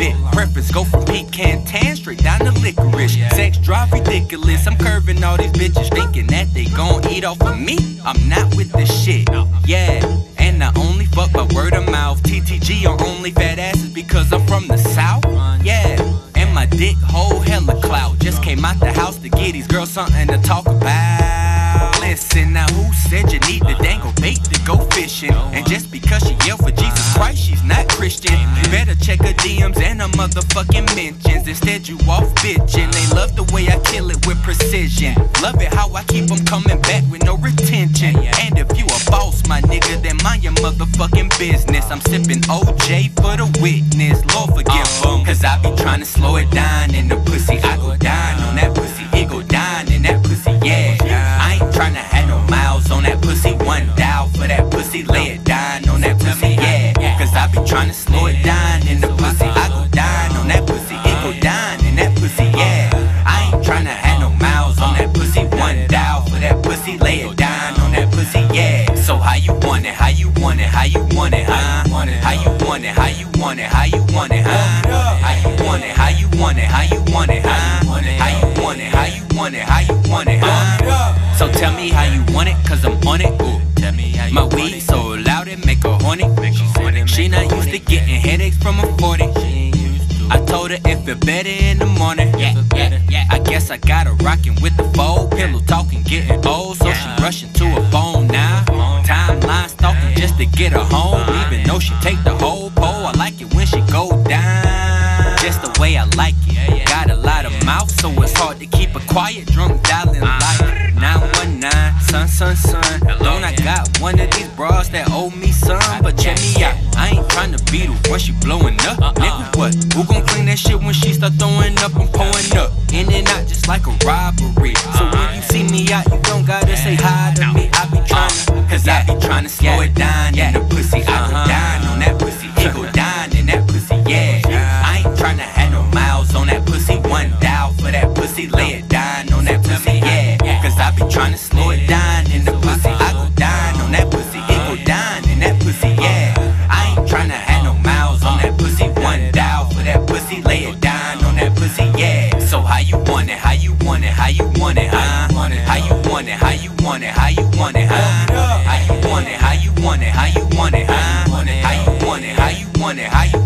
shit. Preference go from pecan tan straight down to licorice. Sex drive ridiculous. I'm curving all these bitches thinking that they gon' eat off of me. I'm not with this shit. Yeah, and I only fuck by word of mouth. TTG on only fat asses because I'm from the south. Yeah, and my dick hold hella clout. Just came out the house to get these girls something to talk about. Listen, now who said you need the dangle bait to go fishing? And just because she yelled for Jesus Christ, she's not Christian. You better check her DMs and her motherfucking mentions. Instead, you off bitching. They love the way I kill it with precision. Love it how I keep them coming back with no retention. And if you a boss, my nigga, then mind your motherfucking business. I'm sipping OJ for the witness. Lord forgive them. Cause I be trying to slow it down in the pussy. I go down Lay it down on that pussy, yeah. So how you want it? How you want it? How you want it? Huh? How you want it? How you want it? How you want it? Huh? How you want it? How you want it? How you want it? Huh? How you want it? How you want it? How you want it? Huh? So tell me how you want it, cause I'm on it. Ooh. Tell me how you My weed so loud it make her horny. She not used to getting headaches from a 40. I told her it feel better in the morning. Yeah, yeah, yeah. I got her rocking with the fold. Pillow talking, getting old, so she rushing to her phone now. Timeline stalking just to get her home. Even though she take the whole pole, I like it when she go down. Just the way I like it. Got a lot of mouth, so it's hard to keep it quiet. Drunk dialing like 919, son, son, son. Don't I got one of these bras that owe me some? But check me out, I ain't trying to beat her when she blowing up. Nigga, what? Who gon' clean that shit when she start throwing up and pouring up? In and out just like a robbery. So when you see me out, you don't gotta say hi to me. I be tryna, cause I be tryna slow it down in want it, how you want it, huh? How you want it, how you want it, how you want it, huh? How you want it, how you want it, how you want it. How you want it, how you want it, how you